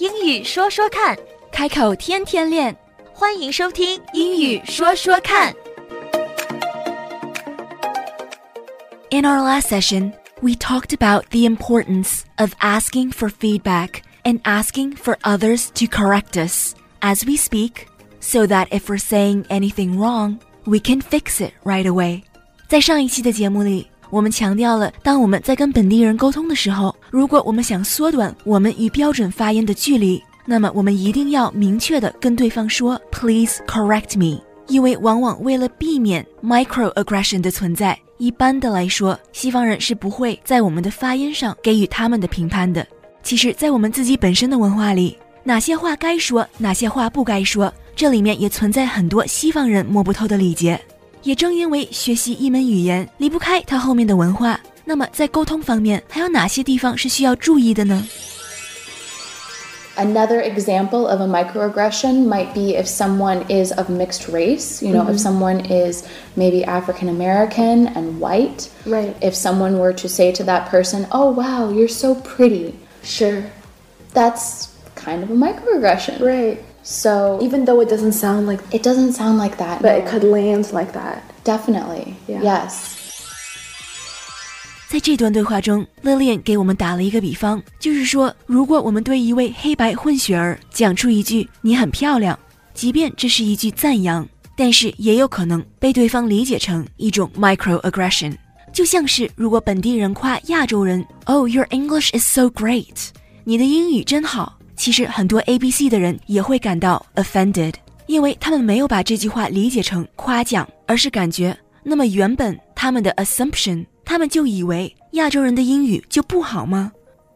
英语说说看，开口天天练。欢迎收听《英语说说看》。 In our last session, we talked about the importance of asking for feedback and asking for others to correct us as we speak, so that if we're saying anything wrong, we can fix it right away. 在上一期的节目里，我们强调了，当我们在跟本地人沟通的时候， 如果我们想缩短我们与标准发音的距离，那么我们一定要明确的跟对方说 “Please correct me”，因为往往为了避免 microaggression 的存在，一般的来说，西方人是不会在我们的发音上给予他们的评判的。其实，在我们自己本身的文化里，哪些话该说，哪些话不该说，这里面也存在很多西方人摸不透的礼节。也正因为学习一门语言离不开它后面的文化，那么在沟通方面还有哪些地方是需要注意的呢？ Another example of a microaggression might be if someone is of mixed race, you know, if someone is maybe African American and white. Right. If someone were to say to that person, Oh, wow, you're so pretty, Sure. that's kind of a microaggression. Right. So Even though it doesn't sound like it doesn't sound like that. but it no. could land like that. Definitely. Yeah. Yes. 在这段对话中，Lilian 给我们打了一个比方，就是说，如果我们对一位黑白混血儿讲出一句“你很漂亮”，即便这是一句赞扬，但是也有可能被对方理解成一种 microaggression。就像是如果本地人夸亚洲人：“Oh, your English is so great！” 你的英语真好。其实很多 A B C 的人也会感到 offended，因为他们没有把这句话理解成夸奖，而是感觉那么原本他们的 assumption，他们就以为亚洲人的英语就不好吗？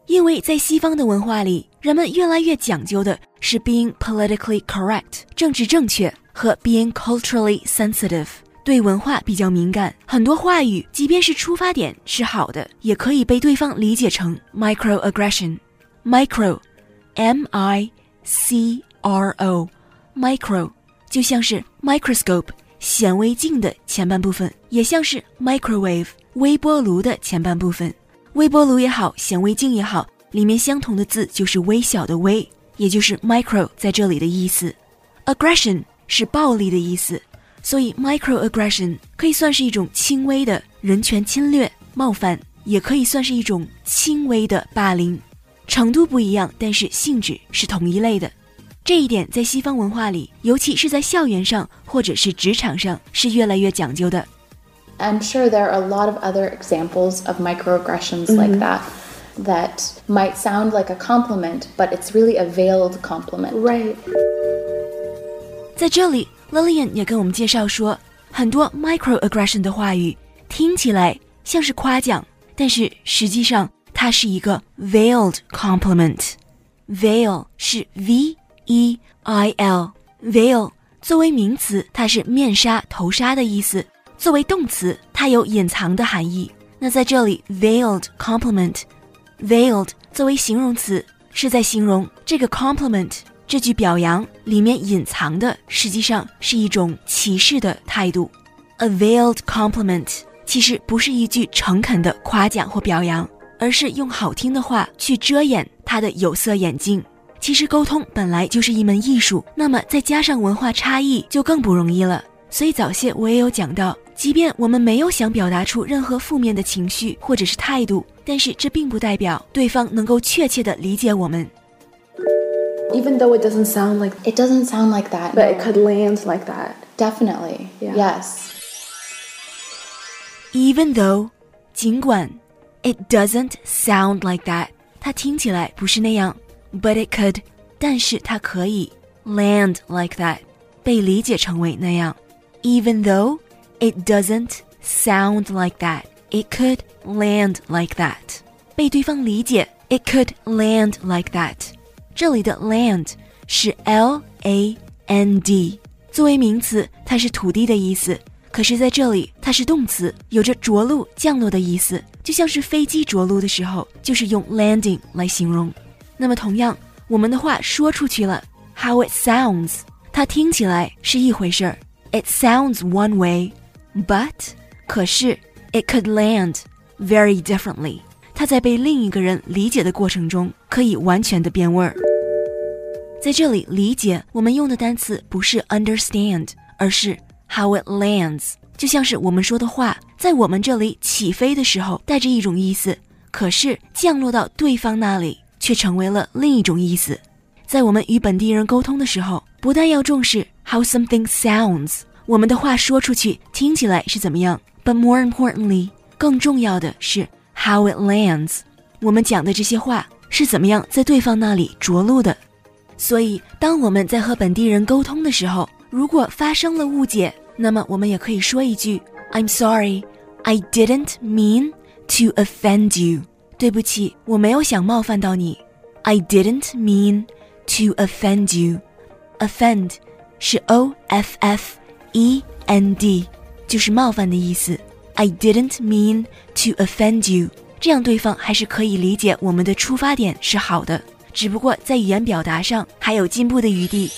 因为在西方的文化里，人们越来越讲究的是 being politically correct，政治正确和 being culturally sensitive，对文化比较敏感。很多话语，即便是出发点是好的，也可以被对方理解成 microaggression。micro M I C R O micro 就像是 microscope 显微镜的前半部分，也像是 microwave 微波炉的前半部分。微波炉也好，显微镜也好，里面相同的字就是微小的微，也就是 micro 在这里的意思。aggression 是暴力的意思，所以 microaggression 可以算是一种轻微的人权侵略、冒犯，也可以算是一种轻微的霸凌。程度不一样，但是性质是同一类的。这一点在西方文化里，尤其是在校园上或者是职场上，是越来越讲究的。 I'm sure there are a lot of other examples of microaggressions like that that might sound like a compliment, but it's really a veiled compliment. Right. 在这里，Lilian 也跟我们介绍说，很多 microaggression 的话语听起来像是夸奖，但是实际上它是一个 veiled compliment。veil 是 v e i l，veil 作为名词，它是面纱、头纱的意思；作为动词，它有隐藏的含义。那在这里，veiled compliment，veiled 作为形容词，是在形容这个 compliment 这句表扬里面隐藏的，实际上是一种歧视的态度。A veiled compliment 其实不是一句诚恳的夸奖或表扬，而是用好听的话去遮掩他的有色眼镜。其实沟通本来就是一门艺术，那么再加上文化差异，就更不容易了。所以早些我也有讲到，即便我们没有想表达出任何负面的情绪或者是态度，但是这并不代表对方能够确切的理解我们。Even though it doesn't sound like It doesn't sound like that. but it could land like that. Definitely. Yes. Even though，尽管，it doesn't sound like that，它听起来不是那样 ，but it could，但是它可以 land like that，被理解成为那样。Even though it doesn't sound like that, it could land like that，被对方理解，it could land like that。这里的 land 是 L A N D，作为名词，它是土地的意思。可是在这里，它是动词，有着着陆、降落的意思，就像是飞机着陆的时候，就是用 landing 来形容。 那么同样，我们的话说出去了，how it sounds，它听起来是一回事儿，it sounds one way，but 可是 it could land very differently，它在被另一个人理解的过程中，可以完全的变味儿。在这里，理解我们用的单词不是 understand，而是 how it lands。就像是我们说的话，在我们这里起飞的时候带着一种意思，可是降落到对方那里却成为了另一种意思。在我们与本地人沟通的时候，不但要重视 how something sounds，我们的话说出去听起来是怎么样，but more importantly，更重要的是 how it lands，我们讲的这些话是怎么样在对方那里着陆的。所以，当我们在和本地人沟通的时候，如果发生了误解，那么我们也可以说一句 "I'm sorry, I didn't mean to offend you." 对不起，我没有想冒犯到你。I didn't mean to offend you. Offend 是 O F F E N D，就是冒犯的意思。I didn't mean to offend you，这样对方还是可以理解我们的出发点是好的。只不过在语言表达上还有进步的余地。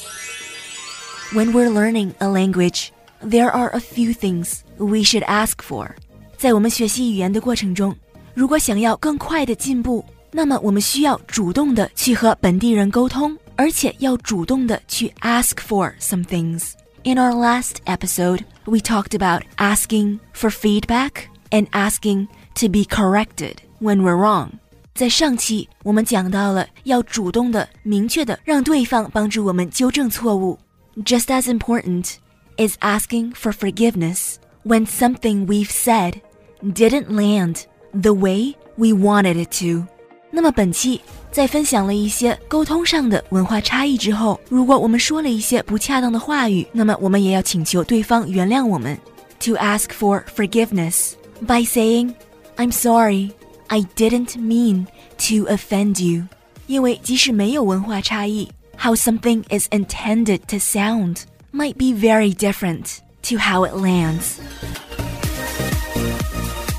When we're learning a language, there are a few things we should ask for。在我们学习语言的过程中，如果想要更快的进步，那么我们需要主动的去和本地人沟通，而且要主动的去 ask for some things。In our last episode, we talked about asking for feedback and asking to be corrected when we're wrong. 在上期我们讲到了要主动的、明确的让对方帮助我们纠正错误。Just as important is asking for forgiveness when something we've said didn't land the way we wanted it to。那么本期在分享了一些沟通上的文化差异之后，如果我们说了一些不恰当的话语，那么我们也要请求对方原谅我们。To ask for forgiveness by saying, "I'm sorry." I didn't mean to offend you. 因为即使没有文化差异，how something is intended to sound might be very different to how it lands.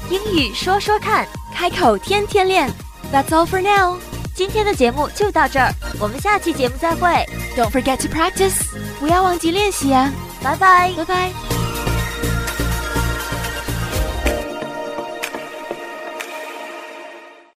英语说说看，开口天天练。That's all for now. 今天的节目就到这儿，我们下期节目再会。Don't forget to practice. 不要忘记练习啊！拜拜。拜拜。